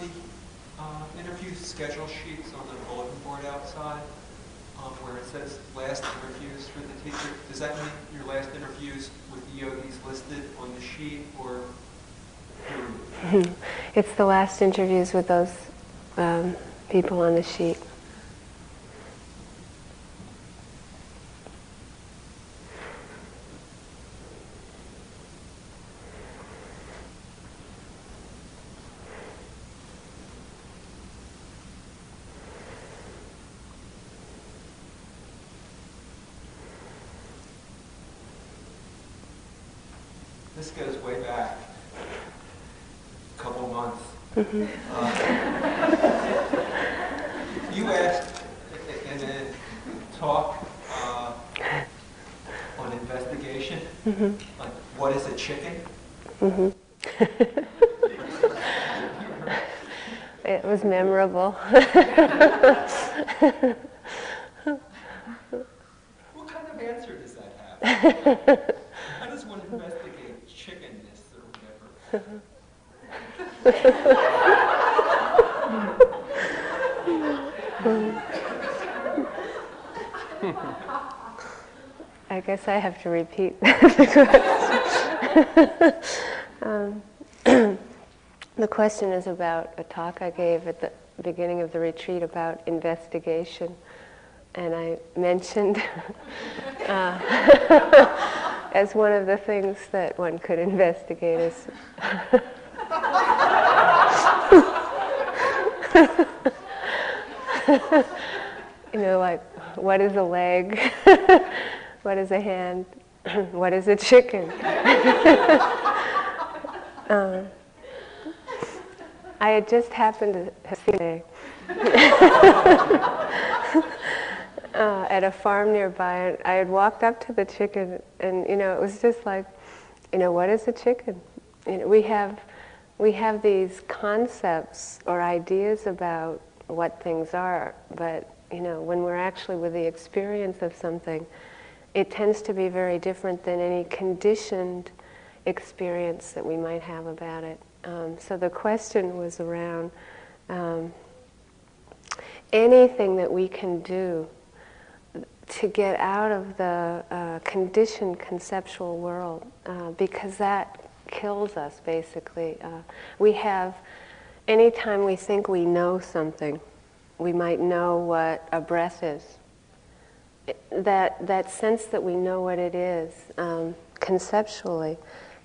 the uh, interview schedule sheets on the bulletin board outside, um, where it says last interviews for the teacher, does that mean your last interviews with the yogis listed on the sheet, or? It's the last interviews with those um, people on the sheet. This goes way back, a couple months. Mm-hmm. Uh, you asked in a talk uh, on investigation, Mm-hmm. like, what is a chicken? Mm-hmm. it was memorable. What kind of answer does that have? How does one investigate chickenness or whatever? I guess I have to repeat the question. um, the question is about a talk I gave at the beginning of the retreat about investigation. And I mentioned uh, as one of the things that one could investigate is you know, like, what is a leg? what is a hand? what is a chicken? um, I had just happened to see uh, at a farm nearby, and I had walked up to the chicken, and you know, it was just like, you know, what is a chicken? You know, we have we have these concepts or ideas about what things are, but you know, when we're actually with the experience of something, it tends to be very different than any conditioned experience that we might have about it. Um, so the question was around um, anything that we can do to get out of the uh, conditioned conceptual world, uh, because that kills us basically. Uh, we have, anytime we think we know something, we might know what a breath is. That, that sense that we know what it is um, conceptually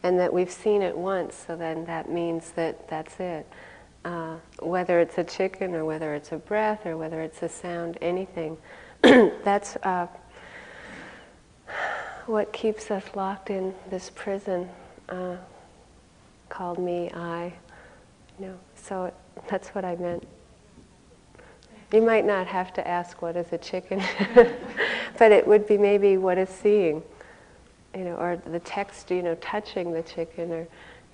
and that we've seen it once, so then that means that that's it. Uh, whether it's a chicken or whether it's a breath or whether it's a sound, anything, that's uh, what keeps us locked in this prison uh, called me, I. You know, so that's what I meant. You might not have to ask what is a chicken, but it would be maybe what is seeing, you know, or the text, you know, touching the chicken, or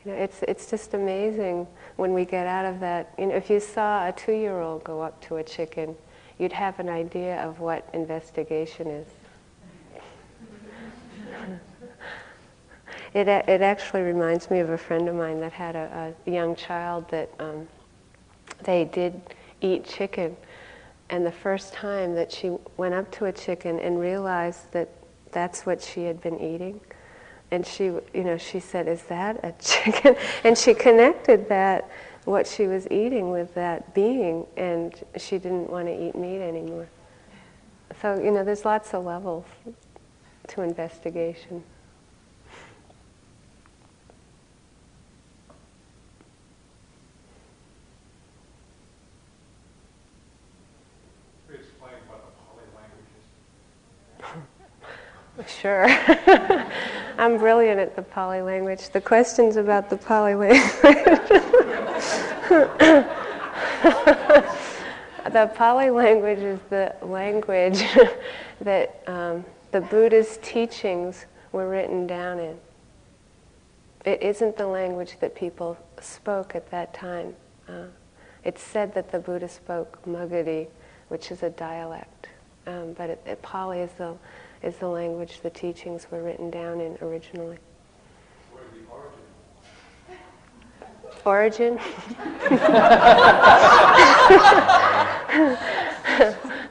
you know, it's it's just amazing when we get out of that. You know, if you saw a two-year-old go up to a chicken, you'd have an idea of what investigation is. It, it actually reminds me of a friend of mine that had a, a young child that um, they did eat chicken. And the first time that she went up to a chicken and realized that that's what she had been eating, and she, you know, she said, "Is that a chicken?" And she connected that what she was eating with that being, and she didn't want to eat meat anymore. So you know, there's lots of levels to investigation. Sure. I'm brilliant at the Pali language. The questions about the Pali language. the Pali language is the language that um, the Buddha's teachings were written down in. It isn't the language that people spoke at that time. Uh, it's said that the Buddha spoke Magadhi, which is a dialect, um, but it, it, Pali is the is the language the teachings were written down in originally. Origin?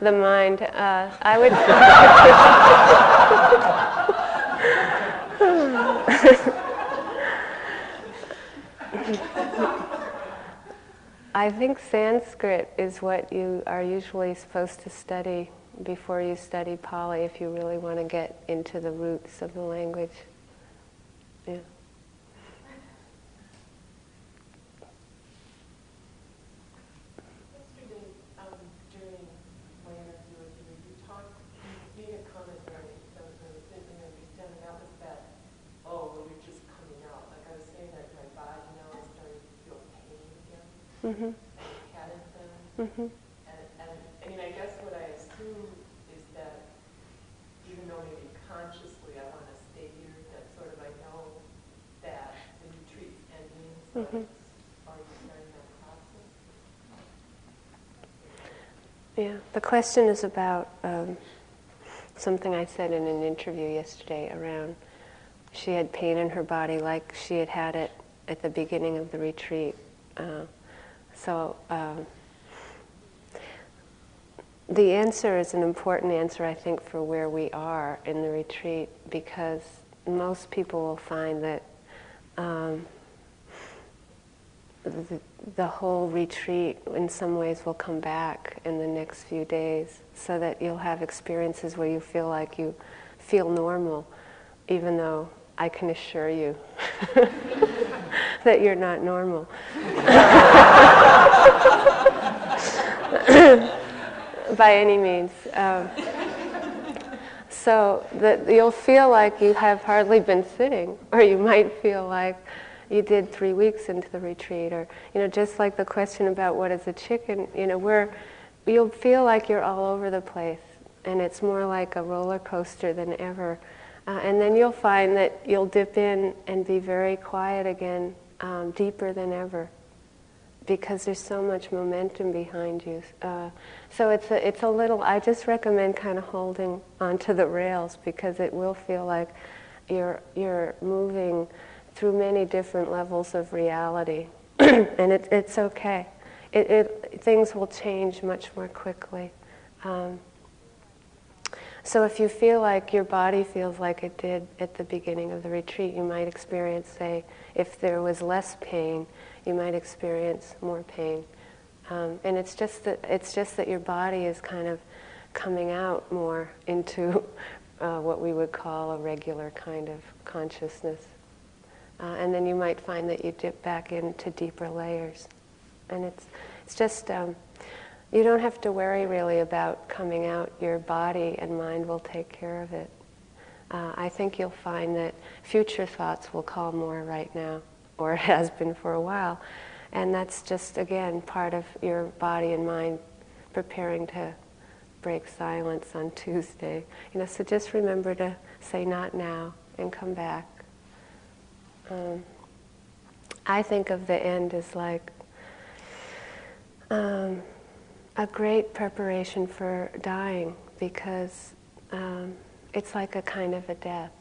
the mind. Uh, I would. I think Sanskrit is what you are usually supposed to study before you study Pali if you really want to get into the roots of the language. Yeah. mm-hmm. Mm-hmm. And, and, I mean, I guess what Assume is that even though maybe consciously I want to stay here, that sort of I know that the retreat's ending, so mm-hmm. are you starting that process? Yeah, the question is about um, something I said in an interview yesterday around she had pain in her body like she had had it at the beginning of the retreat. Uh, so um, the answer is an important answer, I think, for where we are in the retreat, because most people will find that um, the, the, whole retreat, in some ways, will come back in the next few days, so that you'll have experiences where you feel like you feel normal, even though I can assure you that you're not normal. By any means. Um, so that you'll feel like you have hardly been sitting, or you might feel like you did three weeks into the retreat, or you know, just like the question about what is a chicken. You know, where you'll feel like you're all over the place, and it's more like a roller coaster than ever. Uh, and then you'll find that you'll dip in and be very quiet again, um, deeper than ever, because there's so much momentum behind you. Uh, so it's a, it's a little, I just recommend kind of holding onto the rails because it will feel like you're, you're moving through many different levels of reality. and it, it's okay. It, it, things will change much more quickly. Um, so if you feel like your body feels like it did at the beginning of the retreat, you might experience, say, if there was less pain, you might experience more pain. Um, and it's just that it's just that your body is kind of coming out more into uh, what we would call a regular kind of consciousness. Uh, and then you might find that you dip back into deeper layers. And it's, it's just, um, you don't have to worry really about coming out. Your body and mind will take care of it. Uh, I think you'll find that future thoughts will call more right now, or it has been for a while. And that's just, again, part of your body and mind preparing to break silence on Tuesday. You know, so just remember to say not now and come back. Um, I think of the end as like um, a great preparation for dying because um, it's like a kind of a death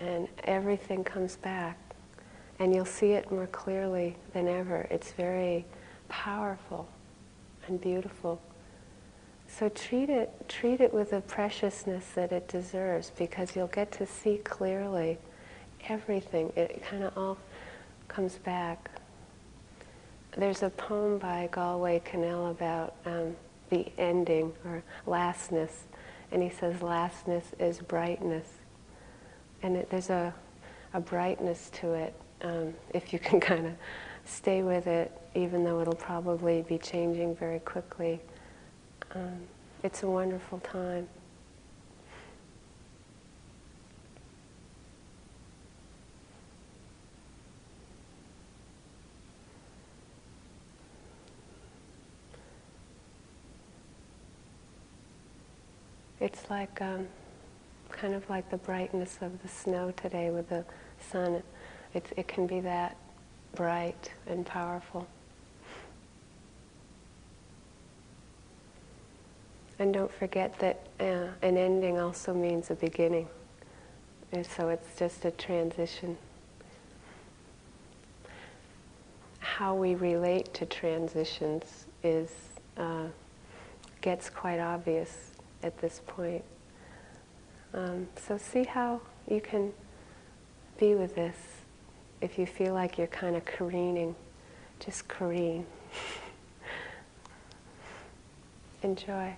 and everything comes back and you'll see it more clearly than ever. It's very powerful and beautiful. So treat it, treat it with the preciousness that it deserves because you'll get to see clearly everything. It kind of all comes back there's a poem by Galway Kinnell about um, the ending or lastness, and he says lastness is brightness, and it, there's a, a brightness to it um, if you can kind of stay with it, even though it'll probably be changing very quickly. Um, it's a wonderful time. It's like um, kind of like the brightness of the snow today with the sun. It, it can be that bright and powerful. And don't forget that uh, an ending also means a beginning. And so it's just a transition. how we relate to transitions is uh, gets quite obvious at this point. Um, so see how you can be with this. If you feel like you're kind of careening, just careen. Enjoy.